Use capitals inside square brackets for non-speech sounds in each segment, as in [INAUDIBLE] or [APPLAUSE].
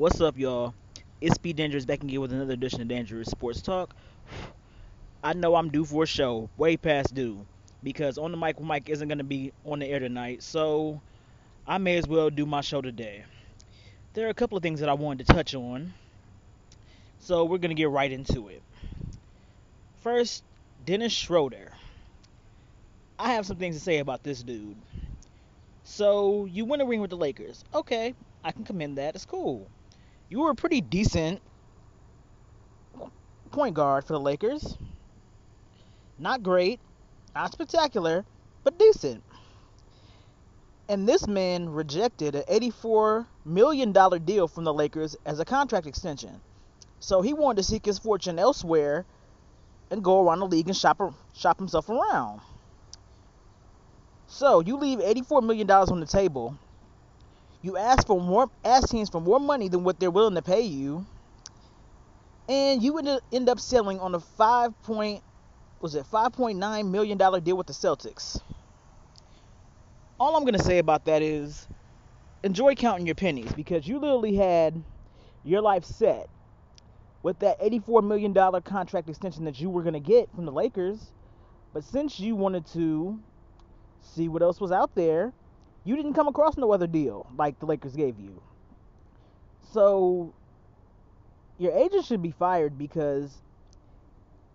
What's up, y'all? It's Speed Dangerous back again with another edition of Dangerous Sports Talk. [SIGHS] I know I'm due for a show, way past due, because on the mic Mike isn't going to be on the air tonight, so I may as well do my show today. There are a couple of things that I wanted to touch on, so we're going to get right into it. First, Dennis Schroeder. I have some things to say about this dude. So, you win a ring with the Lakers. Okay, I can commend that. It's cool. You were a pretty decent point guard for the Lakers. Not great, not spectacular, but decent. And this man rejected an $84 million deal from the Lakers as a contract extension. So he wanted to seek his fortune elsewhere and go around the league and shop, shop himself around. So you leave $84 million on the table you ask for more, ask teams for more money than what they're willing to pay you, and you would end up selling on a five point, was it five point nine million dollar deal with the Celtics. All I'm gonna say about that is, enjoy counting your pennies because you literally had your life set with that $84 million contract extension that you were going to get from the Lakers. But since you wanted to see what else was out there, you didn't come across no other deal like the Lakers gave you. So your agent should be fired because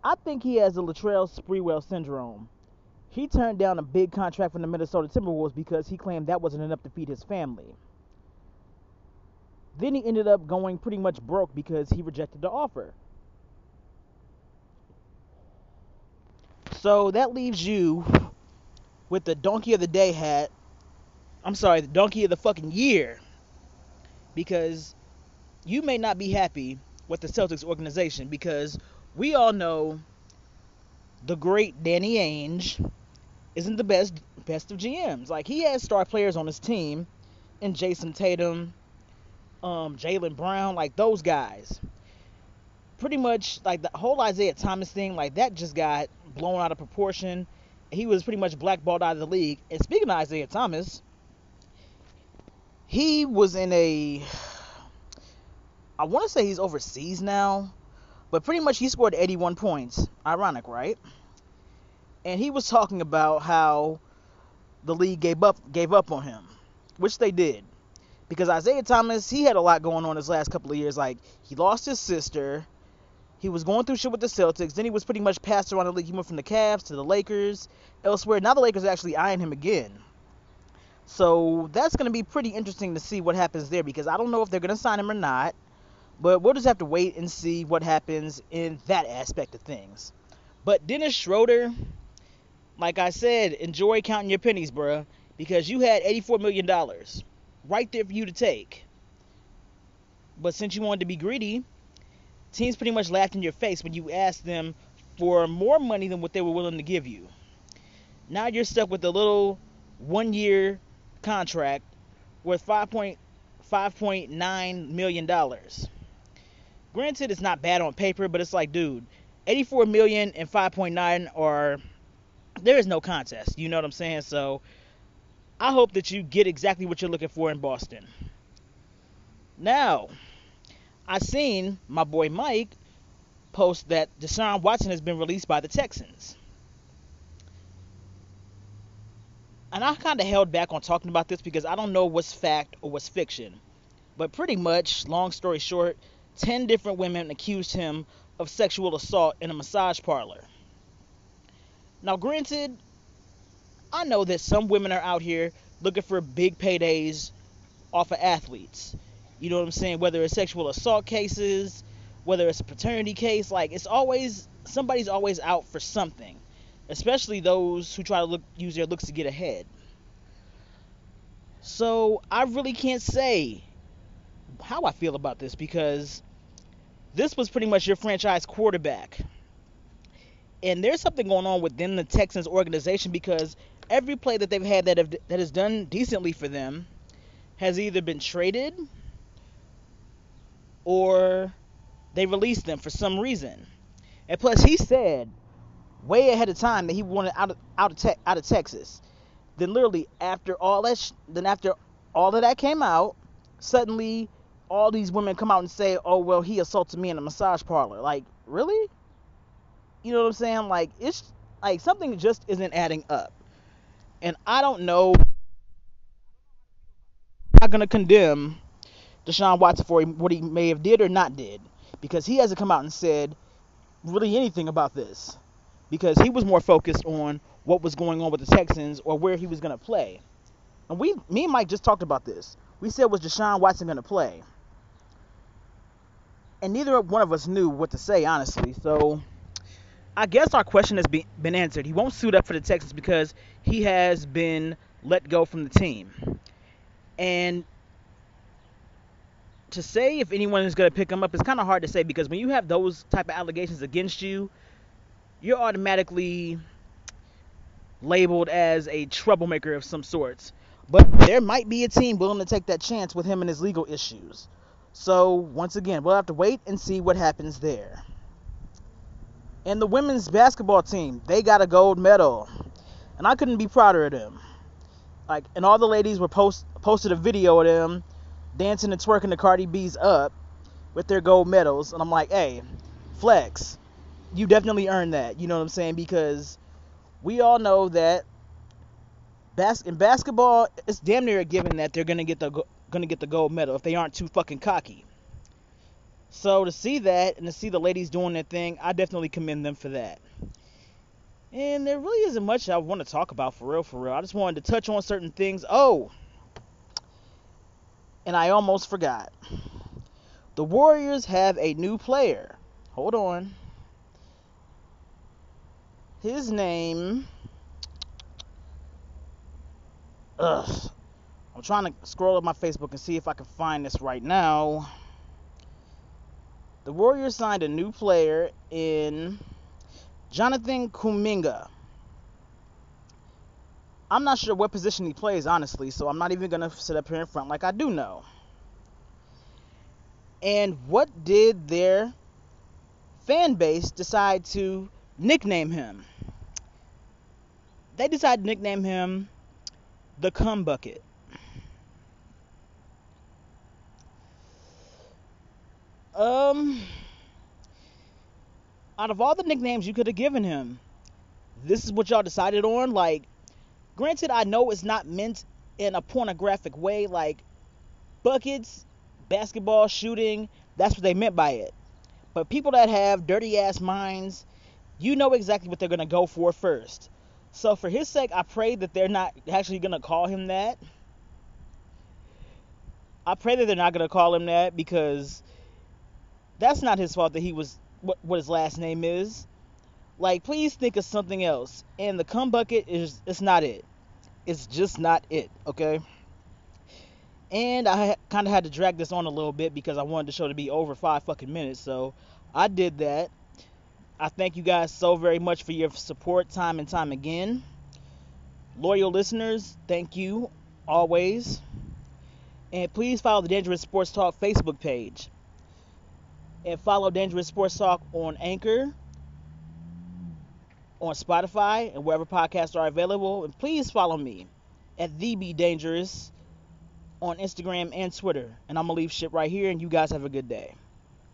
I think he has the Latrell Sprewell syndrome. He turned down a big contract from the Minnesota Timberwolves because he claimed that wasn't enough to feed his family. Then he ended up going pretty much broke because he rejected the offer. So that leaves you with the donkey of the day hat I'm sorry, the donkey of the fucking year. Because you may not be happy with the Celtics organization because we all know the great Danny Ainge isn't the best best of GMs. Like he has star players on his team, and Jayson Tatum, um, Jaylen Brown, like those guys. Pretty much like the whole Isaiah Thomas thing, like that just got blown out of proportion. He was pretty much blackballed out of the league. And speaking of Isaiah Thomas, he was in a I want to say he's overseas now, but pretty much he scored 81 points. Ironic, right? And he was talking about how the league gave up gave up on him, which they did. Because Isaiah Thomas, he had a lot going on his last couple of years. Like he lost his sister, he was going through shit with the Celtics. Then he was pretty much passed around the league. He went from the Cavs to the Lakers, elsewhere. Now the Lakers are actually eyeing him again. So that's going to be pretty interesting to see what happens there because I don't know if they're going to sign him or not. But we'll just have to wait and see what happens in that aspect of things. But Dennis Schroeder, like I said, enjoy counting your pennies, bruh, because you had $84 million right there for you to take. But since you wanted to be greedy, teams pretty much laughed in your face when you asked them for more money than what they were willing to give you. Now you're stuck with a little one year contract worth 5.5.9 million dollars. Granted, it's not bad on paper, but it's like, dude, 84 million and 5.9 are there is no contest. You know what I'm saying? So I hope that you get exactly what you're looking for in Boston. Now, I seen my boy Mike post that Deshaun Watson has been released by the Texans. And I kind of held back on talking about this because I don't know what's fact or what's fiction. But pretty much, long story short, 10 different women accused him of sexual assault in a massage parlor. Now, granted, I know that some women are out here looking for big paydays off of athletes. You know what I'm saying? Whether it's sexual assault cases, whether it's a paternity case, like it's always somebody's always out for something especially those who try to look use their looks to get ahead. So I really can't say how I feel about this because this was pretty much your franchise quarterback. And there's something going on within the Texans organization because every play that they've had that have, that has done decently for them has either been traded or they released them for some reason. And plus, he said way ahead of time that he wanted out of out of te- out of Texas. Then literally after all that, sh- then after all of that came out, suddenly all these women come out and say, "Oh well, he assaulted me in a massage parlor." Like, really? You know what I'm saying? Like, it's like something just isn't adding up. And I don't know. I'm not gonna condemn Deshaun Watson for what he may have did or not did because he hasn't come out and said really anything about this because he was more focused on what was going on with the Texans or where he was going to play. And we, me and Mike just talked about this. We said was Deshaun Watson going to play, and neither one of us knew what to say honestly. So I guess our question has be, been answered. He won't suit up for the Texans because he has been let go from the team, and to say if anyone is going to pick him up is kind of hard to say because when you have those type of allegations against you, you're automatically labeled as a troublemaker of some sorts. But there might be a team willing to take that chance with him and his legal issues. So, once again, we'll have to wait and see what happens there. And the women's basketball team, they got a gold medal. And I couldn't be prouder of them. Like, and all the ladies were post posted a video of them dancing and twerking the Cardi B's up with their gold medals. And I'm like, hey, flex. You definitely earned that. You know what I'm saying? Because we all know that bas- in basketball, it's damn near a given that they're gonna get the gonna get the gold medal if they aren't too fucking cocky. So to see that and to see the ladies doing their thing, I definitely commend them for that. And there really isn't much I want to talk about for real, for real. I just wanted to touch on certain things. Oh, and I almost forgot. The Warriors have a new player. Hold on. His name. Ugh. I'm trying to scroll up my Facebook and see if I can find this right now. The Warriors signed a new player in Jonathan Kuminga. I'm not sure what position he plays, honestly, so I'm not even going to sit up here in front like I do know. And what did their fan base decide to nickname him? They decided to nickname him the Cum Bucket. Um, out of all the nicknames you could have given him, this is what y'all decided on. Like, Granted, I know it's not meant in a pornographic way, like buckets, basketball shooting, that's what they meant by it. But people that have dirty ass minds, you know exactly what they're going to go for first. So for his sake, I pray that they're not actually going to call him that. I pray that they're not going to call him that because that's not his fault that he was what, what his last name is. Like, please think of something else. And the cum bucket is it's not it. It's just not it, okay? And I kind of had to drag this on a little bit because I wanted the show to be over five fucking minutes. So I did that. I thank you guys so very much for your support time and time again. Loyal listeners, thank you always. And please follow the Dangerous Sports Talk Facebook page. And follow Dangerous Sports Talk on Anchor on Spotify and wherever podcasts are available. And please follow me at the Be Dangerous on Instagram and Twitter. And I'm gonna leave shit right here. And you guys have a good day.